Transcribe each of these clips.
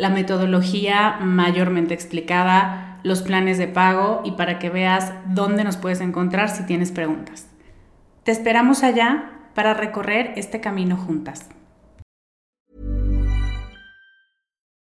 la metodología mayormente explicada, los planes de pago y para que veas dónde nos puedes encontrar si tienes preguntas. Te esperamos allá para recorrer este camino juntas.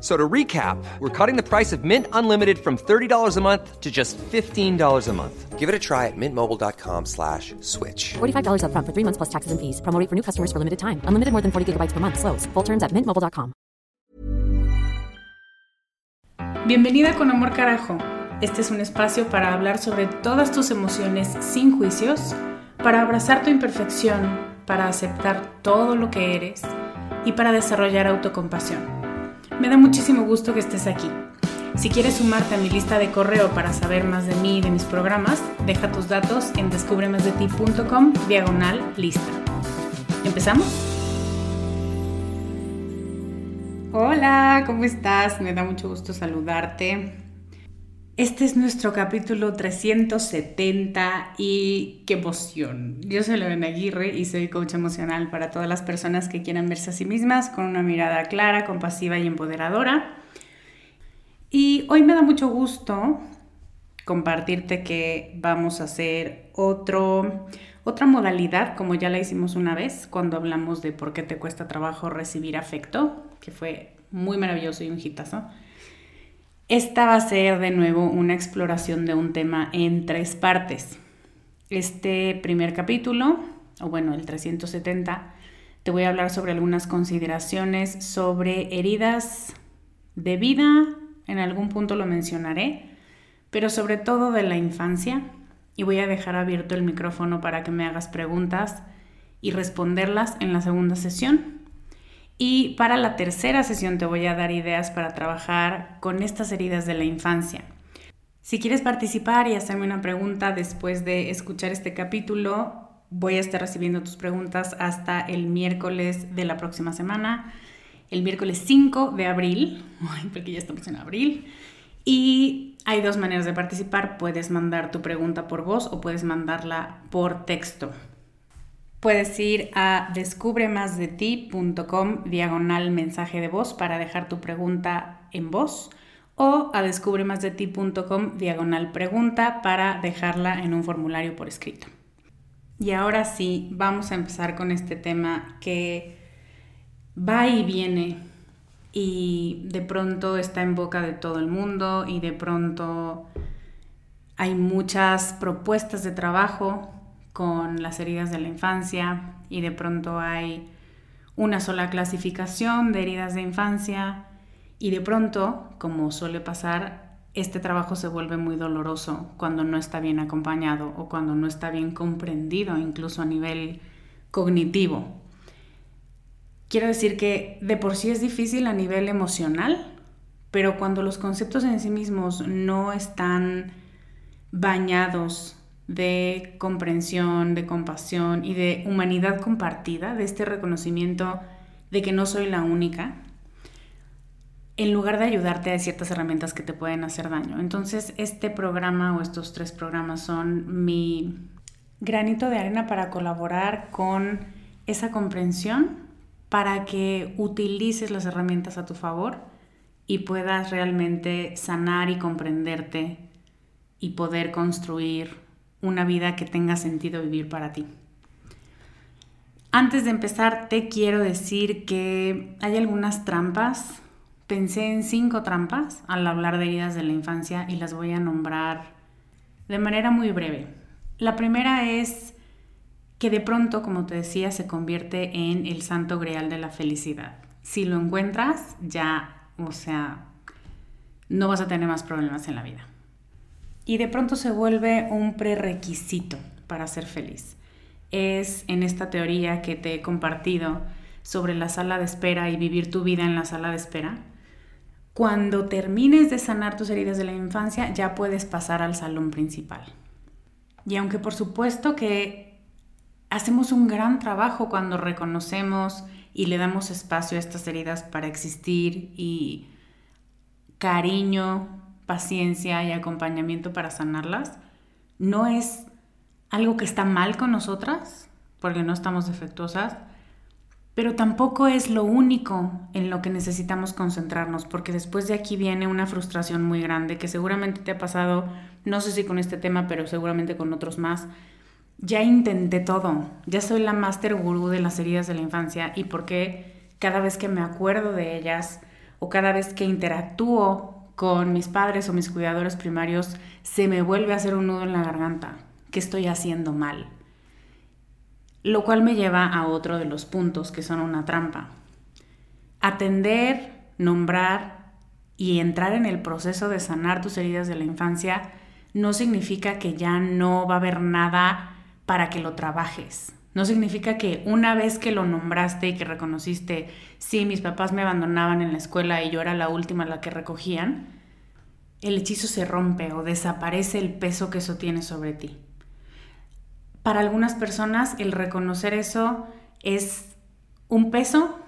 So to recap, we're cutting the price of Mint Unlimited from $30 a month to just $15 a month. Give it a try at mintmobile.com slash switch. $45 up front for three months plus taxes and fees. Promo for new customers for limited time. Unlimited more than 40 gigabytes per month. Slows. Full terms at mintmobile.com. Bienvenida con Amor Carajo. Este es un espacio para hablar sobre todas tus emociones sin juicios, para abrazar tu imperfección, para aceptar todo lo que eres y para desarrollar autocompasión. Me da muchísimo gusto que estés aquí. Si quieres sumarte a mi lista de correo para saber más de mí y de mis programas, deja tus datos en descubremasdeti.com diagonal lista. ¿Empezamos? Hola, ¿cómo estás? Me da mucho gusto saludarte. Este es nuestro capítulo 370 y qué emoción. Yo soy Lorena Aguirre y soy coach emocional para todas las personas que quieran verse a sí mismas con una mirada clara, compasiva y empoderadora. Y hoy me da mucho gusto compartirte que vamos a hacer otro, otra modalidad, como ya la hicimos una vez, cuando hablamos de por qué te cuesta trabajo recibir afecto, que fue muy maravilloso y un hitazo. Esta va a ser de nuevo una exploración de un tema en tres partes. Este primer capítulo, o bueno, el 370, te voy a hablar sobre algunas consideraciones sobre heridas de vida, en algún punto lo mencionaré, pero sobre todo de la infancia, y voy a dejar abierto el micrófono para que me hagas preguntas y responderlas en la segunda sesión. Y para la tercera sesión te voy a dar ideas para trabajar con estas heridas de la infancia. Si quieres participar y hacerme una pregunta después de escuchar este capítulo, voy a estar recibiendo tus preguntas hasta el miércoles de la próxima semana, el miércoles 5 de abril, porque ya estamos en abril. Y hay dos maneras de participar. Puedes mandar tu pregunta por voz o puedes mandarla por texto. Puedes ir a descubremasdeti.com diagonal mensaje de voz para dejar tu pregunta en voz o a descubremasdeti.com diagonal pregunta para dejarla en un formulario por escrito. Y ahora sí, vamos a empezar con este tema que va y viene y de pronto está en boca de todo el mundo y de pronto hay muchas propuestas de trabajo con las heridas de la infancia y de pronto hay una sola clasificación de heridas de infancia y de pronto, como suele pasar, este trabajo se vuelve muy doloroso cuando no está bien acompañado o cuando no está bien comprendido, incluso a nivel cognitivo. Quiero decir que de por sí es difícil a nivel emocional Pero cuando los conceptos en sí mismos no están bañados de comprensión, de compasión y de humanidad compartida, de este reconocimiento de que no soy la única, en lugar de ayudarte a ciertas herramientas que te pueden hacer daño. Entonces, este programa o estos tres programas son mi granito de arena para colaborar con esa comprensión, para que utilices las herramientas a tu favor y puedas realmente sanar y comprenderte y poder construir una vida que tenga sentido vivir para ti. Antes de empezar, te quiero decir que hay algunas trampas. Pensé en cinco trampas al hablar de heridas de la infancia y las voy a nombrar de manera muy breve. La primera es que de pronto, como te decía, se convierte en el santo grial de la felicidad. Si lo encuentras, ya, o sea, no vas a tener más problemas en la vida. Y de pronto se vuelve un prerequisito para ser feliz es en esta teoría que te he compartido sobre la sala de espera y vivir tu vida en la sala de espera. Cuando termines de sanar tus heridas de la infancia, ya puedes pasar al salón principal. Y aunque por supuesto que hacemos un gran trabajo cuando reconocemos y le damos espacio a estas heridas para existir y cariño, paciencia y acompañamiento para sanarlas, no es algo que está mal con nosotras, porque no estamos defectuosas, pero tampoco es lo único en lo que necesitamos concentrarnos, porque después de aquí viene una frustración muy grande que seguramente te ha pasado, no sé si con este tema, pero seguramente con otros más. Ya intenté todo, ya soy la master guru de las heridas de la infancia y porque cada vez que me acuerdo de ellas o cada vez que interactúo con mis padres o mis cuidadores primarios, se me vuelve a hacer un nudo en la garganta qué estoy haciendo mal. Lo cual me lleva a otro de los puntos que son una trampa. Atender, nombrar y entrar en el proceso de sanar tus heridas de la infancia no significa que ya no va a haber nada para que lo trabajes. No significa que una vez que lo nombraste y que reconociste, sí, mis papás me abandonaban en la escuela y yo era la última la que recogían, el hechizo se rompe o desaparece el peso que eso tiene sobre ti. Para algunas personas el reconocer eso es un peso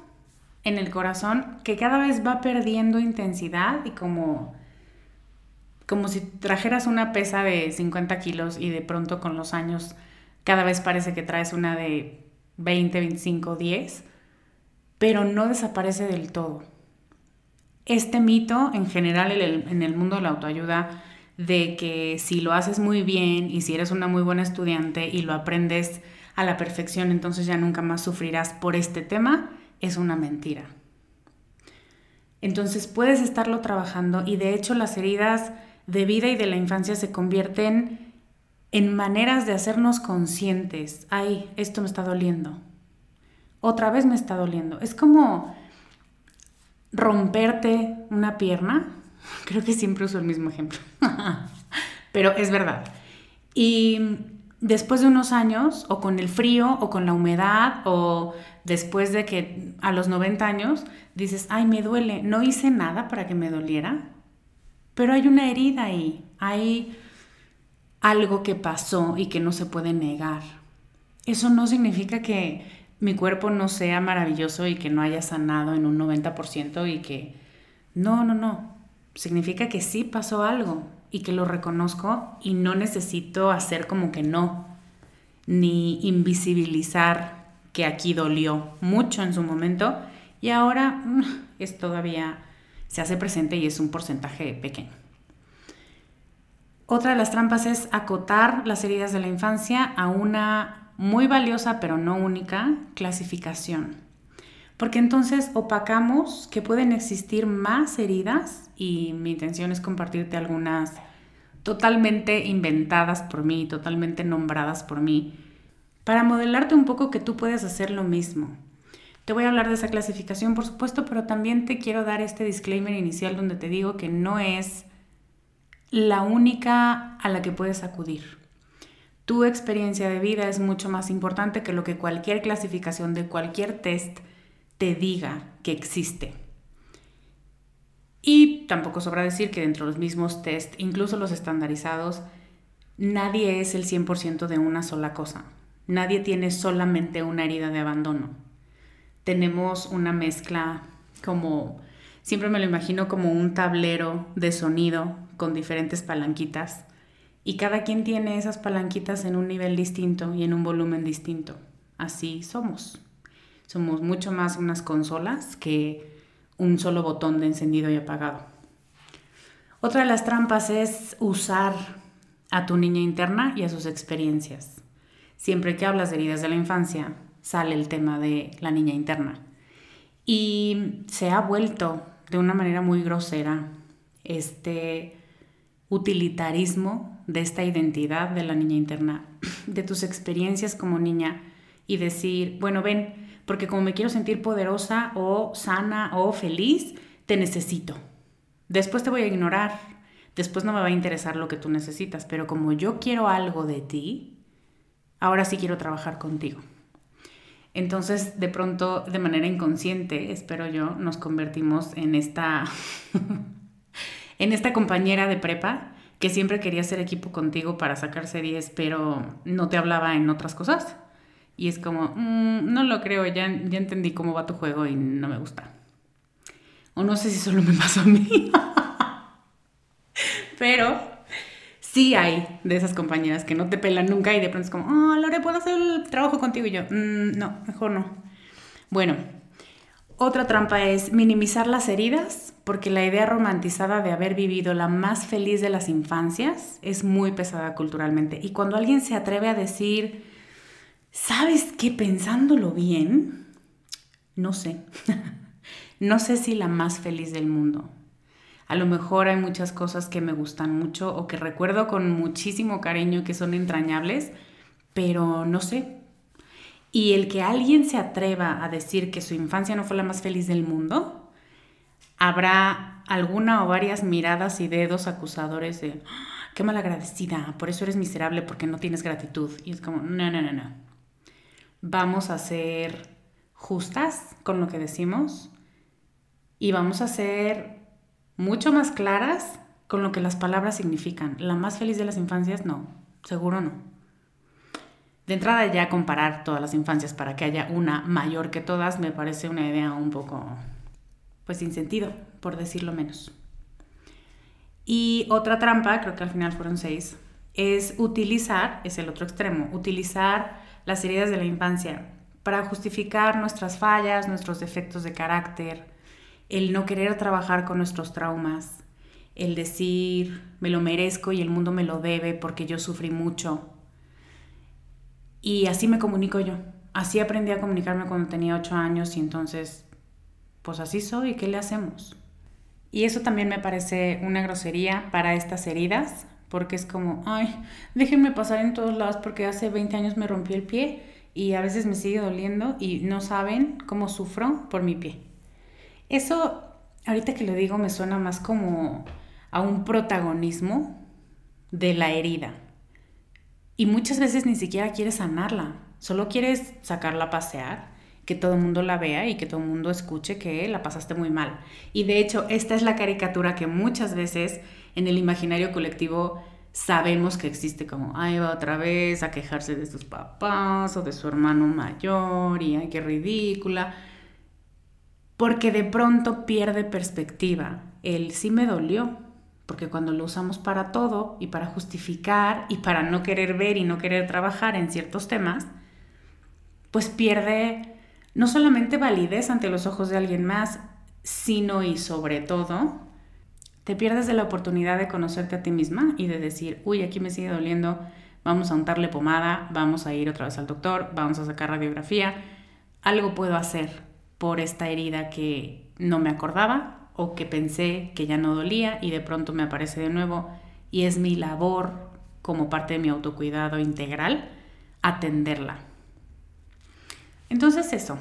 en el corazón que cada vez va perdiendo intensidad y como, como si trajeras una pesa de 50 kilos y de pronto con los años cada vez parece que traes una de 20, 25, 10, pero no desaparece del todo. Este mito en general en el mundo de la autoayuda de que si lo haces muy bien y si eres una muy buena estudiante y lo aprendes a la perfección, entonces ya nunca más sufrirás por este tema, es una mentira. Entonces puedes estarlo trabajando y de hecho las heridas de vida y de la infancia se convierten en maneras de hacernos conscientes. Ay, esto me está doliendo. Otra vez me está doliendo. Es como romperte una pierna Creo que siempre uso el mismo ejemplo. Pero es verdad. Y después de unos años, o con el frío, o con la humedad, o después de que a los 90 años dices, ay, me duele, no hice nada para que me doliera, pero hay una herida ahí, hay algo que pasó y que no se puede negar. Eso no significa que mi cuerpo no sea maravilloso y que no haya sanado en un 90% y que... No, no, no significa que sí pasó algo y que lo reconozco y no necesito hacer como que no, ni invisibilizar que aquí dolió mucho en su momento y ahora mm, es todavía, se hace presente y es un porcentaje pequeño. Otra de las trampas es acotar las heridas de la infancia a una muy valiosa pero no única clasificación porque entonces opacamos que pueden existir más heridas y mi intención es compartirte algunas totalmente inventadas por mí, totalmente nombradas por mí, para modelarte un poco que tú puedes hacer lo mismo. Te voy a hablar de esa clasificación, por supuesto, pero también te quiero dar este disclaimer inicial donde te digo que no es la única a la que puedes acudir. Tu experiencia de vida es mucho más importante que lo que cualquier clasificación de cualquier test te diga que existe. Y tampoco sobra decir que dentro de los mismos test, incluso los estandarizados, nadie es el 100% de una sola cosa. Nadie tiene solamente una herida de abandono. Tenemos una mezcla como, siempre me lo imagino como un tablero de sonido con diferentes palanquitas y cada quien tiene esas palanquitas en un nivel distinto y en un volumen distinto. Así somos. Somos mucho más unas consolas que un solo botón de encendido y apagado. Otra de las trampas es usar a tu niña interna y a sus experiencias. Siempre que hablas de heridas de la infancia, sale el tema de la niña interna. Y se ha vuelto de una manera muy grosera este utilitarismo de esta identidad de la niña interna, de tus experiencias como niña y decir, bueno, ven, porque como me quiero sentir poderosa o sana o feliz, te necesito. Después te voy a ignorar, después no me va a interesar lo que tú necesitas, pero como yo quiero algo de ti, ahora sí quiero trabajar contigo. Entonces, de pronto, de manera inconsciente, espero yo, nos convertimos en esta en esta compañera de prepa que siempre quería hacer equipo contigo para sacarse 10, pero no te hablaba en otras cosas. Y es como, mm, no lo creo, ya, ya entendí cómo va tu juego y no me gusta. O no sé si solo me pasó a mí. pero sí hay de esas compañeras que no te pelan nunca y de pronto es como, oh, Lore, ¿puedo hacer el trabajo contigo? Y yo, mm, no, mejor no. Bueno, otra trampa es minimizar las heridas, porque la idea romantizada de haber vivido la más feliz de las infancias es muy pesada culturalmente. Y cuando alguien se atreve a decir, ¿sabes qué? Pensándolo bien, no sé. no sé si la más feliz del mundo. A lo mejor hay muchas cosas que me gustan mucho o que recuerdo con muchísimo cariño que son entrañables, pero no sé, y el que alguien se atreva a decir que su infancia no fue la más feliz del mundo, habrá alguna o varias miradas y dedos acusadores de, ¡Ah, qué malagradecida, por eso eres miserable porque no tienes gratitud. Y es como, no, no, no, no. Vamos a ser justas con lo que decimos y vamos a ser mucho más claras con lo que las palabras significan. La más feliz de las infancias, no, seguro no. De entrada ya comparar todas las infancias para que haya una mayor que todas me parece una idea un poco, pues sin sentido, por decirlo menos. Y otra trampa, creo que al final fueron seis, es utilizar, es el otro extremo, utilizar las heridas de la infancia para justificar nuestras fallas, nuestros defectos de carácter, el no querer trabajar con nuestros traumas, el decir me lo merezco y el mundo me lo debe porque yo sufrí mucho, y así me comunico yo. Así aprendí a comunicarme cuando tenía ocho años y entonces, pues así soy, ¿qué le hacemos? Y eso también me parece una grosería para estas heridas, porque es como, ay, déjenme pasar en todos lados porque hace 20 años me rompí el pie y a veces me sigue doliendo y no saben cómo sufro por mi pie. Eso, ahorita que lo digo, me suena más como a un protagonismo de la herida. Y muchas veces ni siquiera quieres sanarla, solo quieres sacarla a pasear, que todo el mundo la vea y que todo el mundo escuche que la pasaste muy mal. Y de hecho, esta es la caricatura que muchas veces en el imaginario colectivo sabemos que existe como, ay, va otra vez a quejarse de sus papás o de su hermano mayor y ay, qué ridícula. Porque de pronto pierde perspectiva. El sí me dolió, porque cuando lo usamos para todo y para justificar y para no querer ver y no querer trabajar en ciertos temas, pues pierde no solamente validez ante los ojos de alguien más, sino y sobre todo, te pierdes de la oportunidad de conocerte a ti misma y de decir, uy, aquí me sigue doliendo, vamos a untarle pomada, vamos a ir otra vez al doctor, vamos a sacar radiografía, algo puedo hacer por esta herida que no me acordaba o que pensé que ya no dolía y de pronto me aparece de nuevo y es mi labor como parte de mi autocuidado integral atenderla. Entonces eso,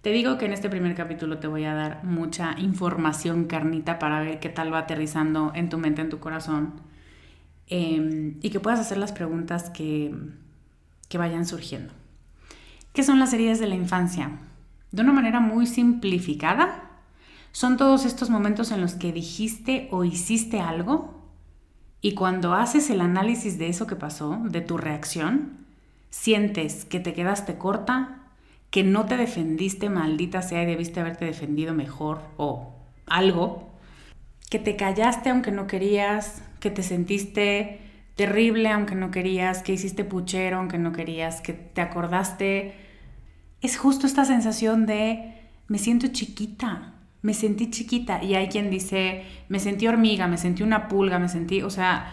te digo que en este primer capítulo te voy a dar mucha información carnita para ver qué tal va aterrizando en tu mente, en tu corazón em, y que puedas hacer las preguntas que, que vayan surgiendo. ¿Qué son las heridas de la infancia? De una manera muy simplificada, Son todos estos momentos en los que dijiste o hiciste algo y cuando haces el análisis de eso que pasó, de tu reacción, sientes que te quedaste corta, que no te defendiste, maldita sea, y debiste haberte defendido mejor o algo, que te callaste aunque no querías, que te sentiste terrible aunque no querías, que hiciste puchero aunque no querías, que te acordaste. Es justo esta sensación de me siento chiquita, me sentí chiquita. Y hay quien dice, me sentí hormiga, me sentí una pulga, me sentí, o sea,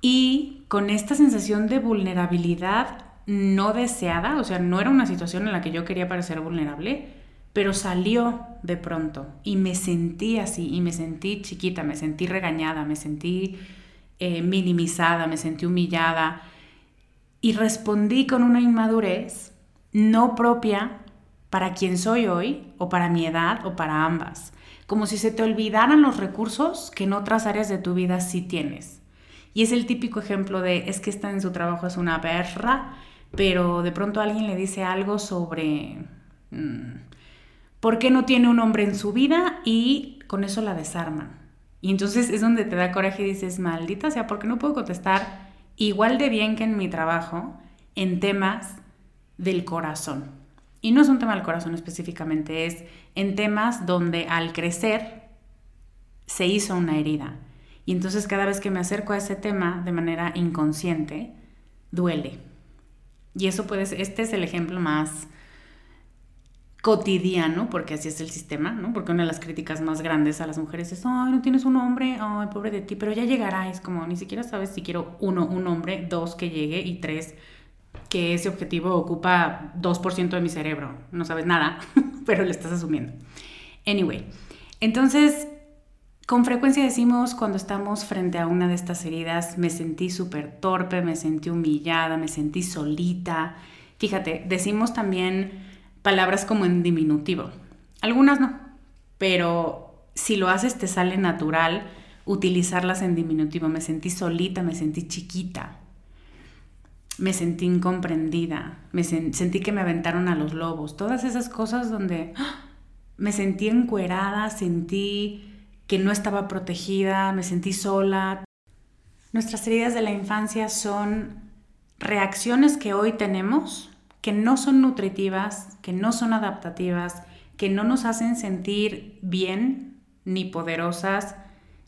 y con esta sensación de vulnerabilidad no deseada, o sea, no era una situación en la que yo quería parecer vulnerable, pero salió de pronto y me sentí así, y me sentí chiquita, me sentí regañada, me sentí eh, minimizada, me sentí humillada, y respondí con una inmadurez no propia para quien soy hoy, o para mi edad, o para ambas. Como si se te olvidaran los recursos que en otras áreas de tu vida sí tienes. Y es el típico ejemplo de, es que está en su trabajo es una perra, pero de pronto alguien le dice algo sobre mm, por qué no tiene un hombre en su vida y con eso la desarman. Y entonces es donde te da coraje y dices, maldita sea, ¿por qué no puedo contestar igual de bien que en mi trabajo en temas del corazón? Y no es un tema del corazón específicamente, es en temas donde al crecer se hizo una herida. Y entonces cada vez que me acerco a ese tema de manera inconsciente, duele. Y eso puede ser, este es el ejemplo más cotidiano, porque así es el sistema, ¿no? Porque una de las críticas más grandes a las mujeres es, ay, no tienes un hombre, ay, pobre de ti, pero ya llegará. Es como, ni siquiera sabes si quiero, uno, un hombre, dos, que llegue, y tres, que ese objetivo ocupa 2% de mi cerebro. No sabes nada, pero lo estás asumiendo. Anyway, entonces, con frecuencia decimos cuando estamos frente a una de estas heridas, me sentí súper torpe, me sentí humillada, me sentí solita. Fíjate, decimos también palabras como en diminutivo. Algunas no, pero si lo haces te sale natural utilizarlas en diminutivo. Me sentí solita, me sentí chiquita me sentí incomprendida, me sentí que me aventaron a los lobos, todas esas cosas donde ¡ah! me sentí encuerada, sentí que no estaba protegida, me sentí sola. Nuestras heridas de la infancia son reacciones que hoy tenemos que no son nutritivas, que no son adaptativas, que no nos hacen sentir bien, ni poderosas,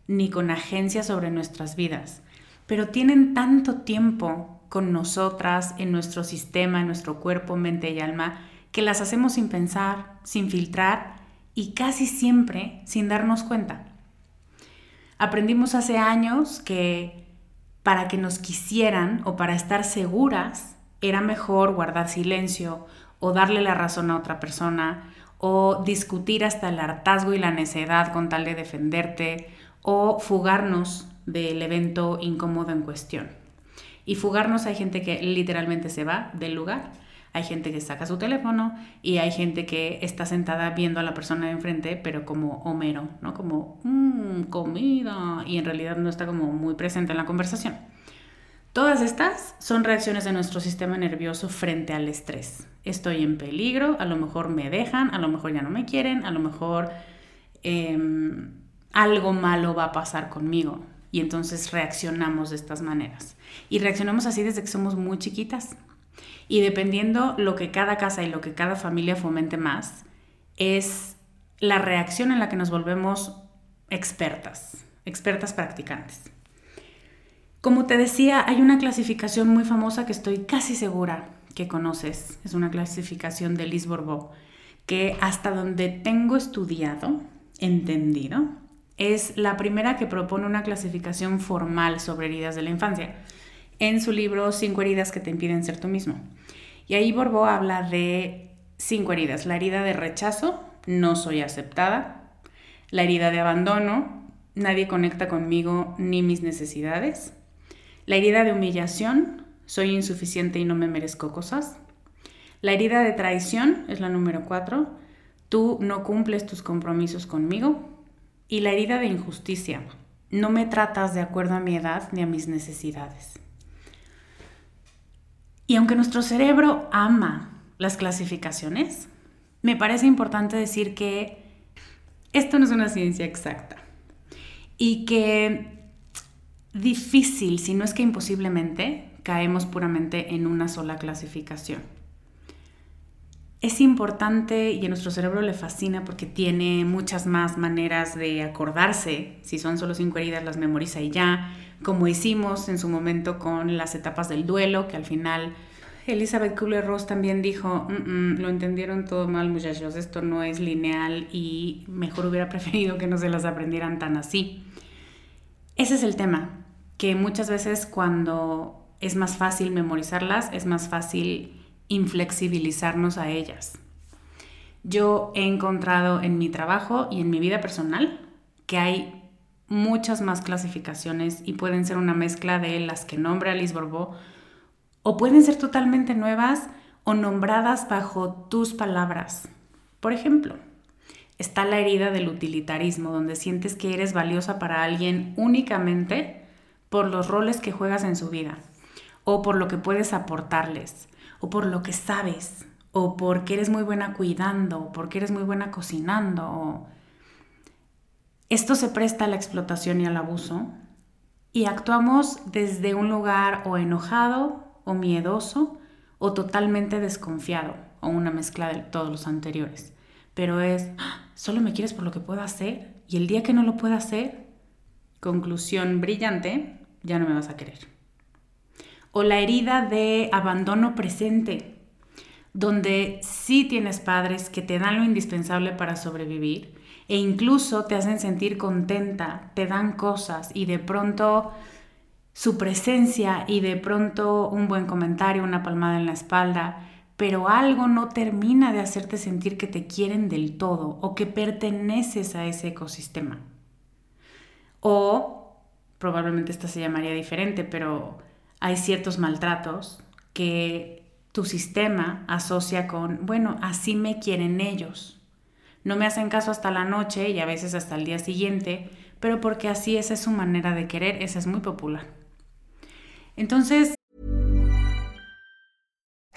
ni con agencia sobre nuestras vidas, pero tienen tanto tiempo con nosotras, en nuestro sistema, en nuestro cuerpo, mente y alma, que las hacemos sin pensar, sin filtrar y casi siempre sin darnos cuenta. Aprendimos hace años que para que nos quisieran o para estar seguras era mejor guardar silencio o darle la razón a otra persona o discutir hasta el hartazgo y la necedad con tal de defenderte o fugarnos del evento incómodo en cuestión. Y fugarnos hay gente que literalmente se va del lugar, hay gente que saca su teléfono y hay gente que está sentada viendo a la persona de enfrente, pero como Homero, ¿no? Como, mmm, comida, y en realidad no está como muy presente en la conversación. Todas estas son reacciones de nuestro sistema nervioso frente al estrés. Estoy en peligro, a lo mejor me dejan, a lo mejor ya no me quieren, a lo mejor em, algo malo va a pasar conmigo. Y entonces reaccionamos de estas maneras. Y reaccionamos así desde que somos muy chiquitas. Y dependiendo lo que cada casa y lo que cada familia fomente más, es la reacción en la que nos volvemos expertas, expertas practicantes. Como te decía, hay una clasificación muy famosa que estoy casi segura que conoces. Es una clasificación de Liz que hasta donde tengo estudiado, entendido, es la primera que propone una clasificación formal sobre heridas de la infancia, en su libro Cinco heridas que te impiden ser tú mismo. Y ahí Borbo habla de cinco heridas. La herida de rechazo, no soy aceptada. La herida de abandono, nadie conecta conmigo ni mis necesidades. La herida de humillación, soy insuficiente y no me merezco cosas. La herida de traición es la número cuatro, tú no cumples tus compromisos conmigo. Y la herida de injusticia. No me tratas de acuerdo a mi edad ni a mis necesidades. Y aunque nuestro cerebro ama las clasificaciones, me parece importante decir que esto no es una ciencia exacta y que difícil, si no es que imposiblemente, caemos puramente en una sola clasificación. Es importante y a nuestro cerebro le fascina porque tiene muchas más maneras de acordarse. Si son solo cinco heridas, las memoriza y ya, como hicimos en su momento con las etapas del duelo, que al final Elizabeth Kubler-Ross también dijo, mm, mm, lo entendieron todo mal muchachos, esto no es lineal y mejor hubiera preferido que no se las aprendieran tan así. Ese es el tema, que muchas veces cuando es más fácil memorizarlas, es más fácil inflexibilizarnos a ellas. Yo he encontrado en mi trabajo y en mi vida personal que hay muchas más clasificaciones y pueden ser una mezcla de las que nombra Alice Borbó o pueden ser totalmente nuevas o nombradas bajo tus palabras. Por ejemplo, está la herida del utilitarismo, donde sientes que eres valiosa para alguien únicamente por los roles que juegas en su vida, o por lo que puedes aportarles, o por lo que sabes, o porque eres muy buena cuidando, o porque eres muy buena cocinando. Esto se presta a la explotación y al abuso, y actuamos desde un lugar o enojado o miedoso o totalmente desconfiado o una mezcla de todos los anteriores. Pero es, ah, solo me quieres por lo que puedo hacer y el día que no lo pueda hacer, conclusión brillante, ya no me vas a querer. O la herida de abandono presente, donde sí tienes padres que te dan lo indispensable para sobrevivir e incluso te hacen sentir contenta, te dan cosas y de pronto su presencia y de pronto un buen comentario, una palmada en la espalda, pero algo no termina de hacerte sentir que te quieren del todo o que perteneces a ese ecosistema. O probablemente esta se llamaría diferente, pero hay ciertos maltratos que tu sistema asocia con, bueno, así me quieren ellos. No me hacen caso hasta la noche y a veces hasta el día siguiente, pero porque así esa es su manera de querer, esa es muy popular. Entonces...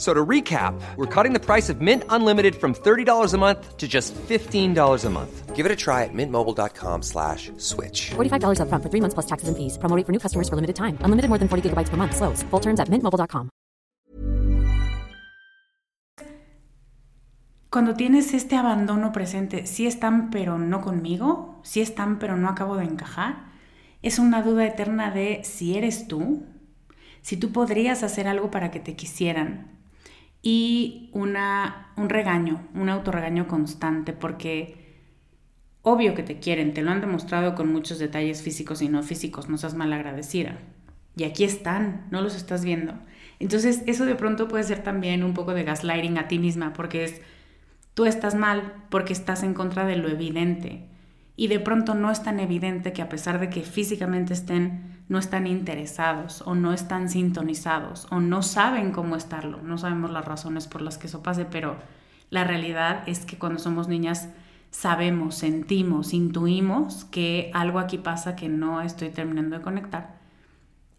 So to recap, we're cutting the price of Mint Unlimited from $30 a month to just $15 a month. Give it a try at mintmobile.com slash switch. $45 up front for three months plus taxes and fees. Promo for new customers for limited time. Unlimited more than 40 gigabytes per month. Slows. Full terms at mintmobile.com. Cuando tienes este abandono presente, si están pero no conmigo, si están pero no acabo de encajar, es una duda eterna de si eres tú, si tú podrías hacer algo para que te quisieran, y una, un regaño, un autorregaño constante, porque obvio que te quieren, te lo han demostrado con muchos detalles físicos y no físicos, no seas mal agradecida. Y aquí están, no los estás viendo. Entonces, eso de pronto puede ser también un poco de gaslighting a ti misma, porque es, tú estás mal porque estás en contra de lo evidente. Y de pronto no es tan evidente que a pesar de que físicamente estén no están interesados o no están sintonizados o no saben cómo estarlo. No sabemos las razones por las que eso pase, pero la realidad es que cuando somos niñas sabemos, sentimos, intuimos que algo aquí pasa que no estoy terminando de conectar.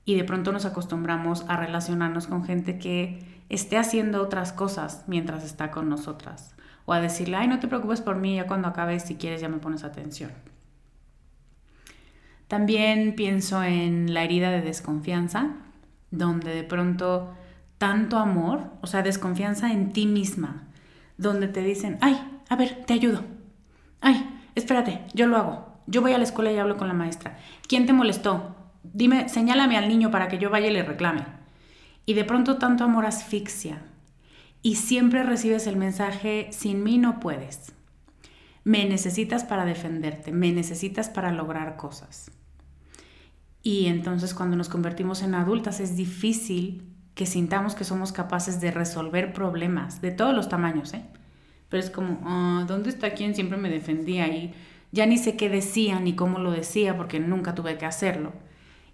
Y de pronto nos acostumbramos a relacionarnos con gente que esté haciendo otras cosas mientras está con nosotras. O a decirle, ay, no te preocupes por mí, ya cuando acabes, si quieres, ya me pones atención. También pienso en la herida de desconfianza, donde de pronto tanto amor, o sea, desconfianza en ti misma, donde te dicen, ay, a ver, te ayudo. Ay, espérate, yo lo hago. Yo voy a la escuela y hablo con la maestra. ¿Quién te molestó? Dime, señálame al niño para que yo vaya y le reclame. Y de pronto tanto amor asfixia. Y siempre recibes el mensaje, sin mí no puedes. Me necesitas para defenderte, me necesitas para lograr cosas. Y entonces cuando nos convertimos en adultas es difícil que sintamos que somos capaces de resolver problemas de todos los tamaños, ¿eh? Pero es como, ah, ¿dónde está quien siempre me defendía? Y ya ni sé qué decía ni cómo lo decía porque nunca tuve que hacerlo.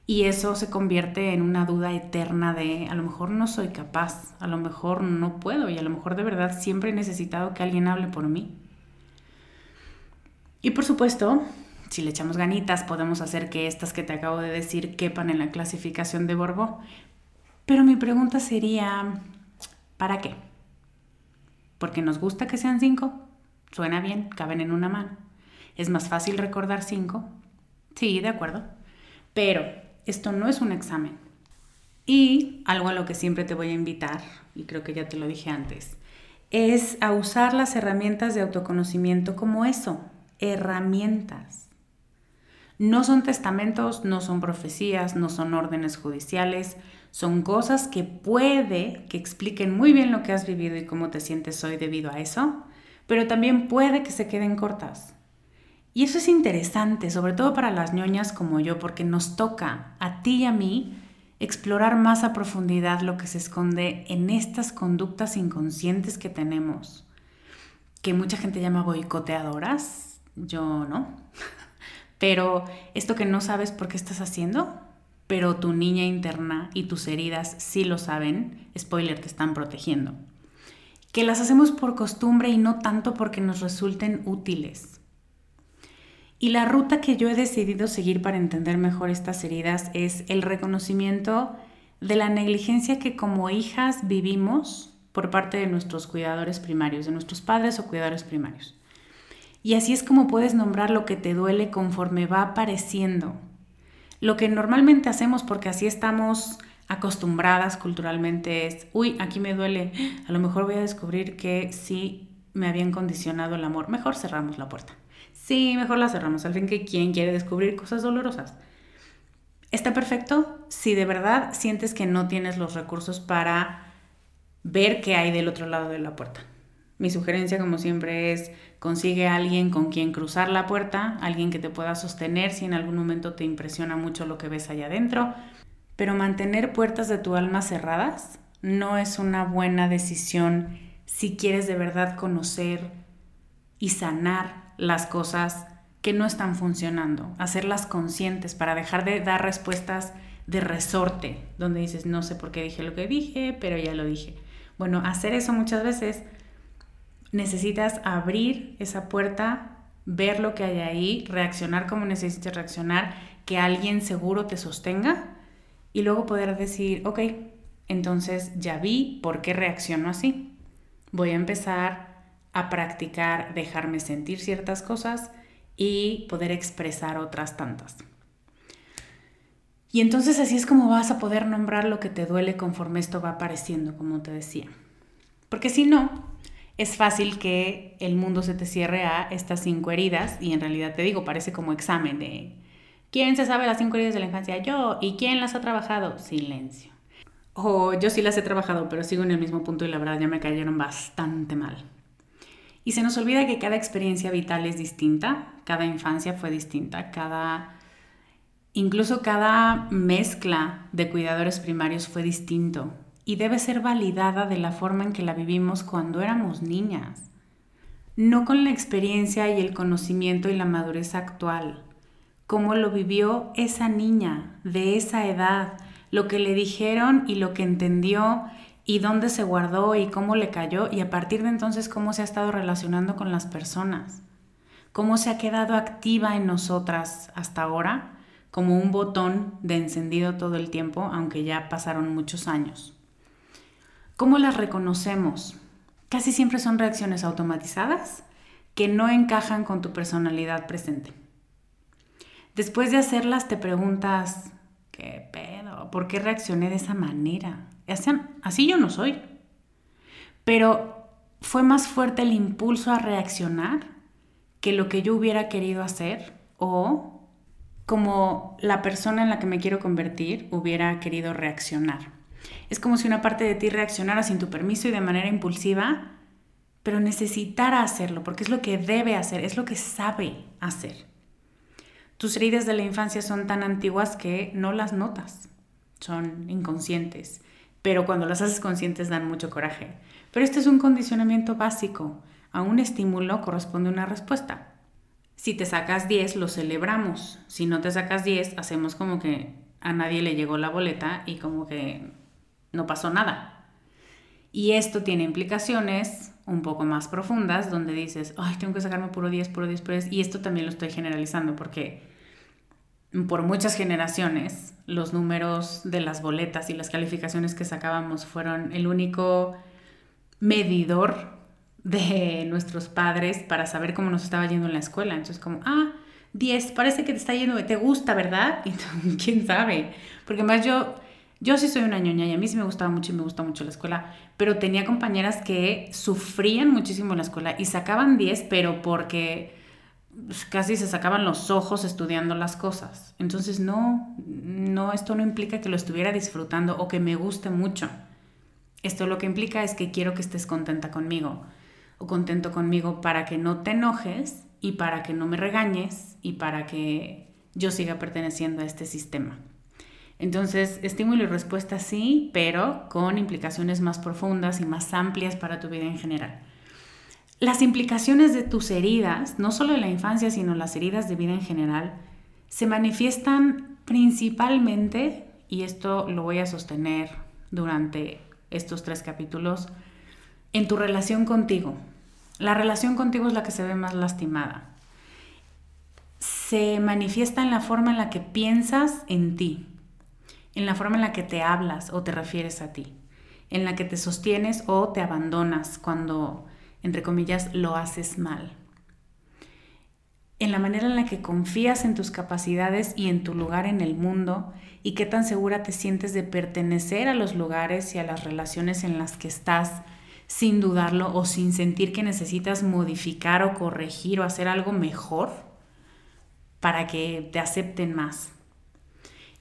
Y eso se convierte en una duda eterna de a lo mejor no soy capaz, a lo mejor no puedo y a lo mejor de verdad siempre he necesitado que alguien hable por mí. Y por supuesto, si le echamos ganitas, podemos hacer que estas que te acabo de decir quepan en la clasificación de Borbo. Pero mi pregunta sería, ¿para qué? Porque nos gusta que sean cinco. Suena bien, caben en una mano. ¿Es más fácil recordar cinco? Sí, de acuerdo. Pero esto no es un examen. Y algo a lo que siempre te voy a invitar, y creo que ya te lo dije antes, es a usar las herramientas de autoconocimiento como eso, herramientas. No son testamentos, no son profecías, no son órdenes judiciales, son cosas que puede que expliquen muy bien lo que has vivido y cómo te sientes hoy debido a eso, pero también puede que se queden cortas. Y eso es interesante, sobre todo para las ñoñas como yo, porque nos toca a ti y a mí explorar más a profundidad lo que se esconde en estas conductas inconscientes que tenemos, que mucha gente llama boicoteadoras, yo no. Pero esto que no sabes por qué estás haciendo, pero tu niña interna y tus heridas sí lo saben, spoiler, te están protegiendo. Que las hacemos por costumbre y no tanto porque nos resulten útiles. Y la ruta que yo he decidido seguir para entender mejor estas heridas es el reconocimiento de la negligencia que como hijas vivimos por parte de nuestros cuidadores primarios, de nuestros padres o cuidadores primarios. Y así es como puedes nombrar lo que te duele conforme va apareciendo. Lo que normalmente hacemos porque así estamos acostumbradas culturalmente es, uy, aquí me duele, a lo mejor voy a descubrir que sí me habían condicionado el amor, mejor cerramos la puerta. Sí, mejor la cerramos. Al fin que quién quiere descubrir cosas dolorosas. Está perfecto si de verdad sientes que no tienes los recursos para ver qué hay del otro lado de la puerta. Mi sugerencia, como siempre, es consigue a alguien con quien cruzar la puerta, alguien que te pueda sostener si en algún momento te impresiona mucho lo que ves allá adentro. Pero mantener puertas de tu alma cerradas no es una buena decisión si quieres de verdad conocer y sanar las cosas que no están funcionando, hacerlas conscientes para dejar de dar respuestas de resorte, donde dices, no sé por qué dije lo que dije, pero ya lo dije. Bueno, hacer eso muchas veces necesitas abrir esa puerta, ver lo que hay ahí, reaccionar como necesites reaccionar, que alguien seguro te sostenga y luego poder decir, ok, entonces ya vi por qué reacciono así. Voy a empezar a practicar dejarme sentir ciertas cosas y poder expresar otras tantas. Y entonces así es como vas a poder nombrar lo que te duele conforme esto va apareciendo, como te decía. Porque si no, es fácil que el mundo se te cierre a estas cinco heridas y en realidad te digo, parece como examen de ¿quién se sabe las cinco heridas de la infancia? Yo. ¿Y quién las ha trabajado? Silencio. O yo sí las he trabajado, pero sigo en el mismo punto y la verdad ya me cayeron bastante mal. Y se nos olvida que cada experiencia vital es distinta, cada infancia fue distinta, cada incluso cada mezcla de cuidadores primarios fue distinto. Y debe ser validada de la forma en que la vivimos cuando éramos niñas, no con la experiencia y el conocimiento y la madurez actual, como lo vivió esa niña de esa edad, lo que le dijeron y lo que entendió y dónde se guardó y cómo le cayó y a partir de entonces cómo se ha estado relacionando con las personas, cómo se ha quedado activa en nosotras hasta ahora como un botón de encendido todo el tiempo, aunque ya pasaron muchos años. ¿Cómo las reconocemos? Casi siempre son reacciones automatizadas que no encajan con tu personalidad presente. Después de hacerlas te preguntas, ¿qué pedo? ¿Por qué reaccioné de esa manera? Así yo no soy. Pero fue más fuerte el impulso a reaccionar que lo que yo hubiera querido hacer o como la persona en la que me quiero convertir hubiera querido reaccionar. Es como si una parte de ti reaccionara sin tu permiso y de manera impulsiva, pero necesitara hacerlo, porque es lo que debe hacer, es lo que sabe hacer. Tus heridas de la infancia son tan antiguas que no las notas, son inconscientes pero cuando las haces conscientes dan mucho coraje. Pero este es un condicionamiento básico. A un estímulo corresponde una respuesta. Si te sacas 10, lo celebramos. Si no te sacas 10, hacemos como que a nadie le llegó la boleta y como que no pasó nada. Y esto tiene implicaciones un poco más profundas donde dices, ay, tengo que sacarme puro 10, puro 10, puro 10. Y esto también lo estoy generalizando porque por muchas generaciones los números de las boletas y las calificaciones que sacábamos fueron el único medidor de nuestros padres para saber cómo nos estaba yendo en la escuela. Entonces como, ah, 10, parece que te está yendo, te gusta, ¿verdad? Y quién sabe. Porque más yo, yo sí soy una ñoña y a mí sí me gustaba mucho y me gusta mucho la escuela, pero tenía compañeras que sufrían muchísimo en la escuela y sacaban 10, pero porque casi se sacaban los ojos estudiando las cosas. Entonces, no, no, esto no implica que lo estuviera disfrutando o que me guste mucho. Esto lo que implica es que quiero que estés contenta conmigo o contento conmigo para que no te enojes y para que no me regañes y para que yo siga perteneciendo a este sistema. Entonces, estímulo y respuesta sí, pero con implicaciones más profundas y más amplias para tu vida en general. Las implicaciones de tus heridas, no solo de la infancia, sino las heridas de vida en general, se manifiestan principalmente, y esto lo voy a sostener durante estos tres capítulos, en tu relación contigo. La relación contigo es la que se ve más lastimada. Se manifiesta en la forma en la que piensas en ti, en la forma en la que te hablas o te refieres a ti, en la que te sostienes o te abandonas cuando entre comillas, lo haces mal. En la manera en la que confías en tus capacidades y en tu lugar en el mundo y qué tan segura te sientes de pertenecer a los lugares y a las relaciones en las que estás sin dudarlo o sin sentir que necesitas modificar o corregir o hacer algo mejor para que te acepten más.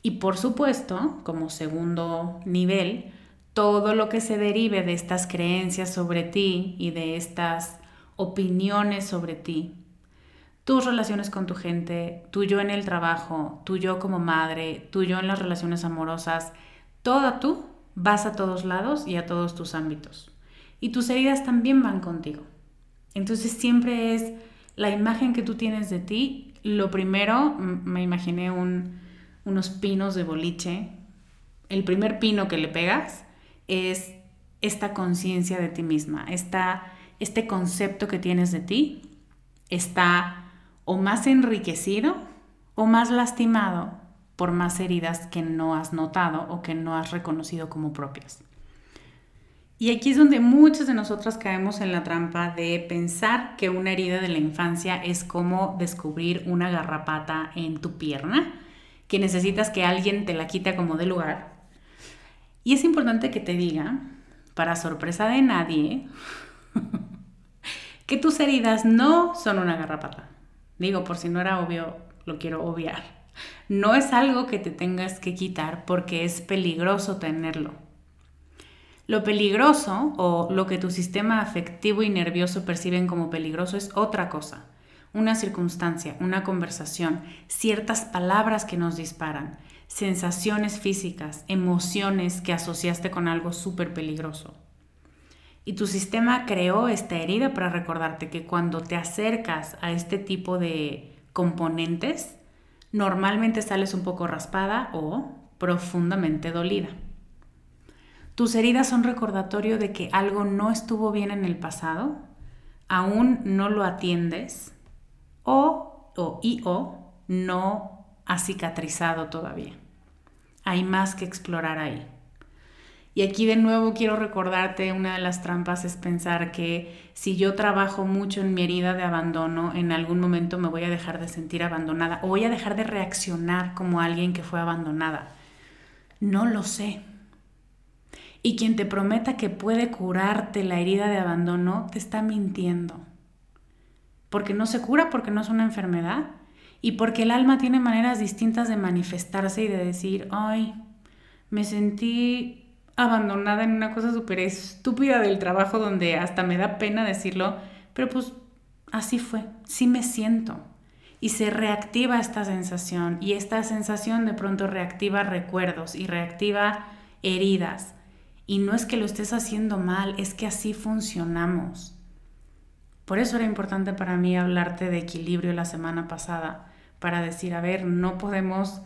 Y por supuesto, como segundo nivel, todo lo que se derive de estas creencias sobre ti y de estas opiniones sobre ti, tus relaciones con tu gente, tu yo en el trabajo, tu yo como madre, tu yo en las relaciones amorosas, toda tú vas a todos lados y a todos tus ámbitos. Y tus heridas también van contigo. Entonces siempre es la imagen que tú tienes de ti. Lo primero, me imaginé unos pinos de boliche. El primer pino que le pegas es esta conciencia de ti misma, este concepto que tienes de ti está o más enriquecido o más lastimado por más heridas que no has notado o que no has reconocido como propias. Y aquí es donde muchas de nosotras caemos en la trampa de pensar que una herida de la infancia es como descubrir una garrapata en tu pierna, que necesitas que alguien te la quite como de lugar y es importante que te diga, para sorpresa de nadie, que tus heridas no son una garrapata. Digo, por si no era obvio, lo quiero obviar. No es algo que te tengas que quitar porque es peligroso tenerlo. Lo peligroso o lo que tu sistema afectivo y nervioso perciben como peligroso es otra cosa. Una circunstancia, una conversación, ciertas palabras que nos disparan, sensaciones físicas, emociones que asociaste con algo súper peligroso. Y tu sistema creó esta herida para recordarte que cuando te acercas a este tipo de componentes, normalmente sales un poco raspada o profundamente dolida. Tus heridas son recordatorio de que algo no estuvo bien en el pasado, aún no lo atiendes o, o y o no ha cicatrizado todavía. Hay más que explorar ahí. Y aquí de nuevo quiero recordarte, una de las trampas es pensar que si yo trabajo mucho en mi herida de abandono, en algún momento me voy a dejar de sentir abandonada o voy a dejar de reaccionar como alguien que fue abandonada. No lo sé. Y quien te prometa que puede curarte la herida de abandono, te está mintiendo. Porque no se cura, porque no es una enfermedad y porque el alma tiene maneras distintas de manifestarse y de decir, ay, me sentí abandonada en una cosa súper estúpida del trabajo donde hasta me da pena decirlo, pero pues así fue, sí me siento. Y se reactiva esta sensación y esta sensación de pronto reactiva recuerdos y reactiva heridas. Y no es que lo estés haciendo mal, es que así funcionamos. Por eso era importante para mí hablarte de equilibrio la semana pasada, para decir, a ver, no podemos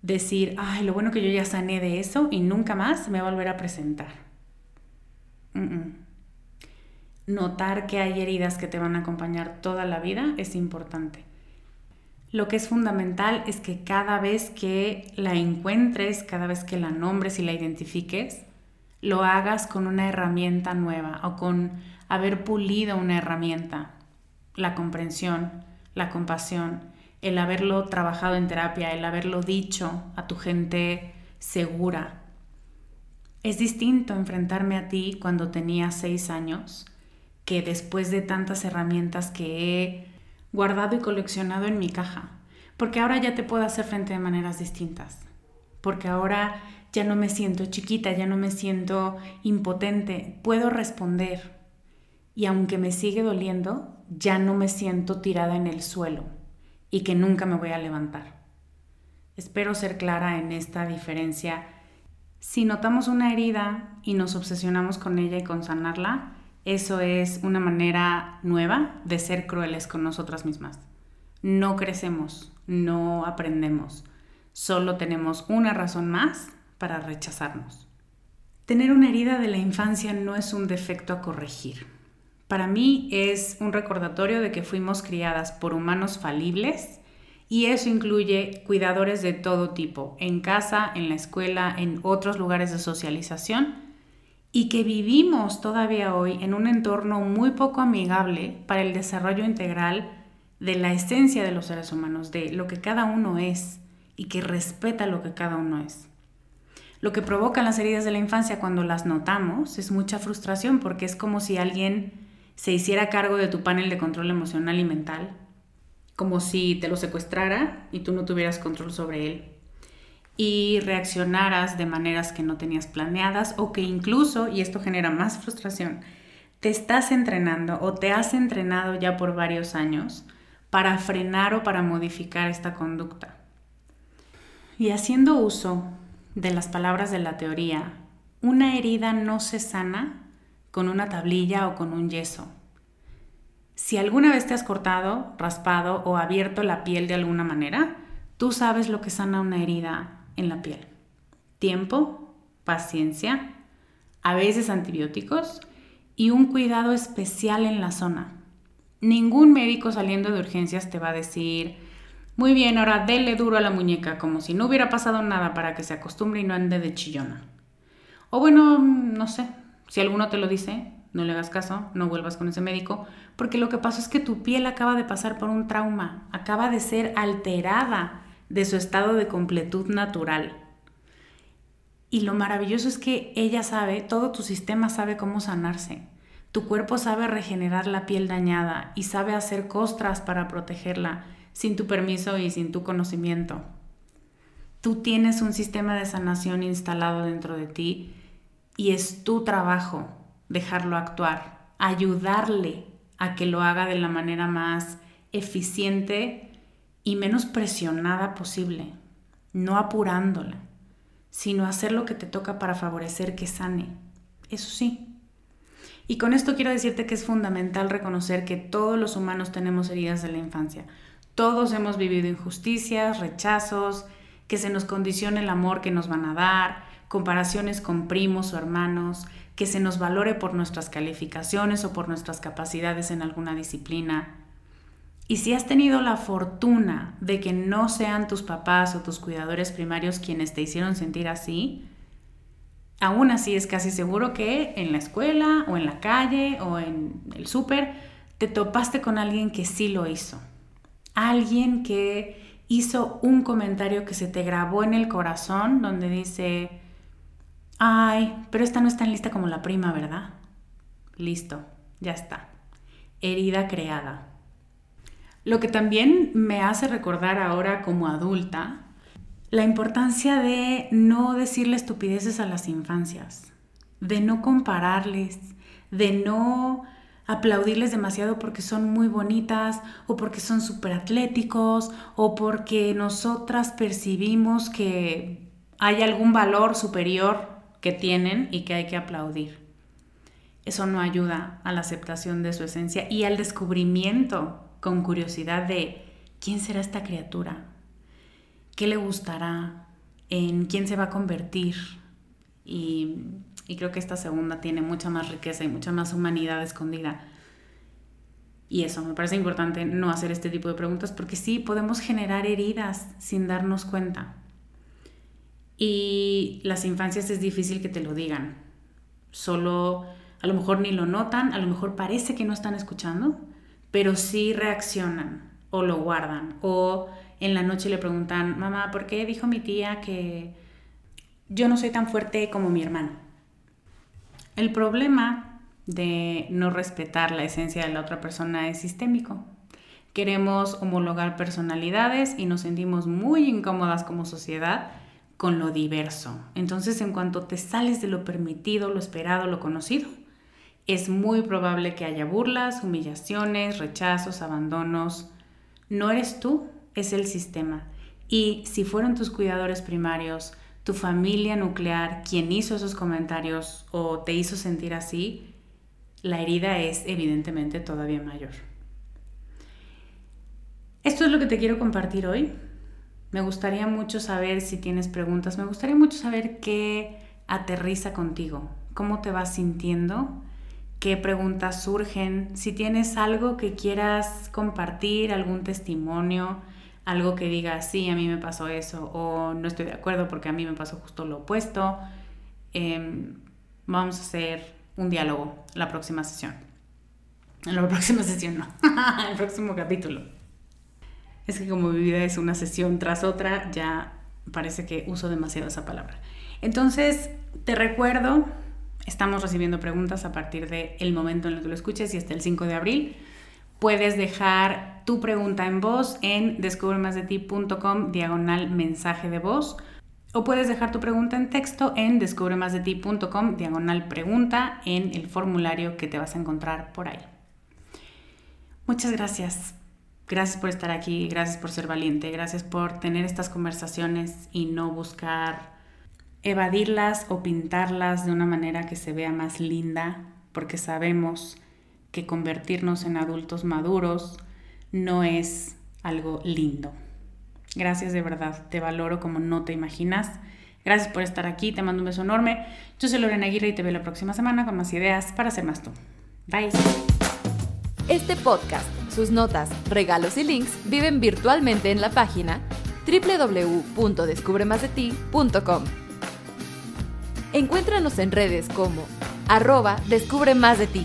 decir, ay, lo bueno que yo ya sané de eso y nunca más me va a volver a presentar. notar que hay heridas que te van a acompañar toda la vida es importante. Lo que es fundamental es que cada vez que la encuentres, cada vez que la nombres y la identifiques, lo hagas con una herramienta nueva o con haber pulido una herramienta, la comprensión, la compasión, el haberlo trabajado en terapia, el haberlo dicho a tu gente segura. Es distinto enfrentarme a ti cuando tenía seis años que después de tantas herramientas que he guardado y coleccionado en mi caja, porque ahora ya te puedo hacer frente de maneras distintas, porque ahora ya no me siento chiquita, ya no me siento impotente, puedo responder y aunque me sigue doliendo, ya no me siento tirada en el suelo y que nunca me voy a levantar. Espero ser clara en esta diferencia. Si notamos una herida y nos obsesionamos con ella y con sanarla, eso es una manera nueva de ser crueles con nosotras mismas. No crecemos, no aprendemos, solo tenemos una razón más para rechazarnos. Tener una herida de la infancia no es un defecto a corregir. Para mí es un recordatorio de que fuimos criadas por humanos falibles y eso incluye cuidadores de todo tipo, en casa, en la escuela, en otros lugares de socialización y que vivimos todavía hoy en un entorno muy poco amigable para el desarrollo integral de la esencia de los seres humanos, de lo que cada uno es y que respeta lo que cada uno es. Lo que provocan las heridas de la infancia cuando las notamos es mucha frustración porque es como si alguien se hiciera cargo de tu panel de control emocional y mental, como si te lo secuestrara y tú no tuvieras control sobre él y reaccionaras de maneras que no tenías planeadas o que incluso, y esto genera más frustración, te estás entrenando o te has entrenado ya por varios años para frenar o para modificar esta conducta. Y haciendo uso de las palabras de la teoría, una herida no se sana con una tablilla o con un yeso. Si alguna vez te has cortado, raspado o abierto la piel de alguna manera, tú sabes lo que sana una herida en la piel. Tiempo, paciencia, a veces antibióticos y un cuidado especial en la zona. Ningún médico saliendo de urgencias te va a decir, muy bien, ahora dele duro a la muñeca, como si no hubiera pasado nada para que se acostumbre y no ande de chillona. O bueno, no sé, si alguno te lo dice, no le hagas caso, no vuelvas con ese médico, porque lo que pasa es que tu piel acaba de pasar por un trauma, acaba de ser alterada de su estado de completud natural. Y lo maravilloso es que ella sabe, todo tu sistema sabe cómo sanarse. Tu cuerpo sabe regenerar la piel dañada y sabe hacer costras para protegerla sin tu permiso y sin tu conocimiento. Tú tienes un sistema de sanación instalado dentro de ti y es tu trabajo dejarlo actuar, ayudarle a que lo haga de la manera más eficiente y menos presionada posible, no apurándola, sino hacer lo que te toca para favorecer que sane. Eso sí. Y con esto quiero decirte que es fundamental reconocer que todos los humanos tenemos heridas de la infancia. Todos hemos vivido injusticias, rechazos, que se nos condicione el amor que nos van a dar, comparaciones con primos o hermanos, que se nos valore por nuestras calificaciones o por nuestras capacidades en alguna disciplina, y si has tenido la fortuna de que no sean tus papás o tus cuidadores primarios quienes te hicieron sentir así, aún así es casi seguro que en la escuela o en la calle o en el súper te topaste con alguien que sí lo hizo. Alguien que hizo un comentario que se te grabó en el corazón donde dice, ay, pero esta no es tan lista como la prima, ¿verdad? Listo, ya está. Herida creada. Lo que también me hace recordar ahora como adulta la importancia de no decirle estupideces a las infancias, de no compararles, de no aplaudirles demasiado porque son muy bonitas o porque son súper atléticos o porque nosotras percibimos que hay algún valor superior que tienen y que hay que aplaudir. Eso no ayuda a la aceptación de su esencia y al descubrimiento con curiosidad de quién será esta criatura, qué le gustará, en quién se va a convertir y Y creo que esta segunda tiene mucha más riqueza y mucha más humanidad escondida. Y eso, me parece importante no hacer este tipo de preguntas porque sí podemos generar heridas sin darnos cuenta. Y las infancias es difícil que te lo digan. Solo a lo mejor ni lo notan, a lo mejor parece que no están escuchando, pero sí reaccionan o lo guardan. O en la noche le preguntan, mamá, ¿por qué dijo mi tía que yo no soy tan fuerte como mi hermano? El problema de no respetar la esencia de la otra persona es sistémico. Queremos homologar personalidades y nos sentimos muy incómodas como sociedad con lo diverso. Entonces, en cuanto te sales de lo permitido, lo esperado, lo conocido, es muy probable que haya burlas, humillaciones, rechazos, abandonos. No eres tú, es el sistema. Y si fueron tus cuidadores primarios, tu familia nuclear, quien hizo esos comentarios o te hizo sentir así, la herida es evidentemente todavía mayor. Esto es lo que te quiero compartir hoy. Me gustaría mucho saber si tienes preguntas, me gustaría mucho saber qué aterriza contigo, cómo te vas sintiendo, qué preguntas surgen, si tienes algo que quieras compartir, algún testimonio, algo que diga, sí, a mí me pasó eso, o no estoy de acuerdo porque a mí me pasó justo lo opuesto. Em, vamos a hacer un diálogo la próxima sesión. En la próxima sesión, no, el próximo capítulo. Es que como mi vida es una sesión tras otra, ya parece que uso demasiado esa palabra. Entonces, te recuerdo, estamos recibiendo preguntas a partir del momento en el que lo escuches y hasta el 5 de abril. Puedes dejar tu pregunta en voz en descubremasdeti.com diagonal mensaje de voz o puedes dejar tu pregunta en texto en descubremasdeti.com diagonal pregunta en el formulario que te vas a encontrar por ahí. Muchas gracias Gracias por estar aquí, gracias por ser valiente, gracias por tener estas conversaciones y no buscar evadirlas o pintarlas de una manera que se vea más linda, porque sabemos que convertirnos en adultos maduros no es algo lindo. Gracias de verdad, te valoro como no te imaginas. Gracias por estar aquí, te mando un beso enorme. Yo soy Lorena Aguirre y te veo la próxima semana con más ideas para ser más tú. Bye. Este podcast sus notas, regalos y links viven virtualmente en la página www.descubremasdeti.com. Encuéntranos en redes como arroba Descubre Más de Ti.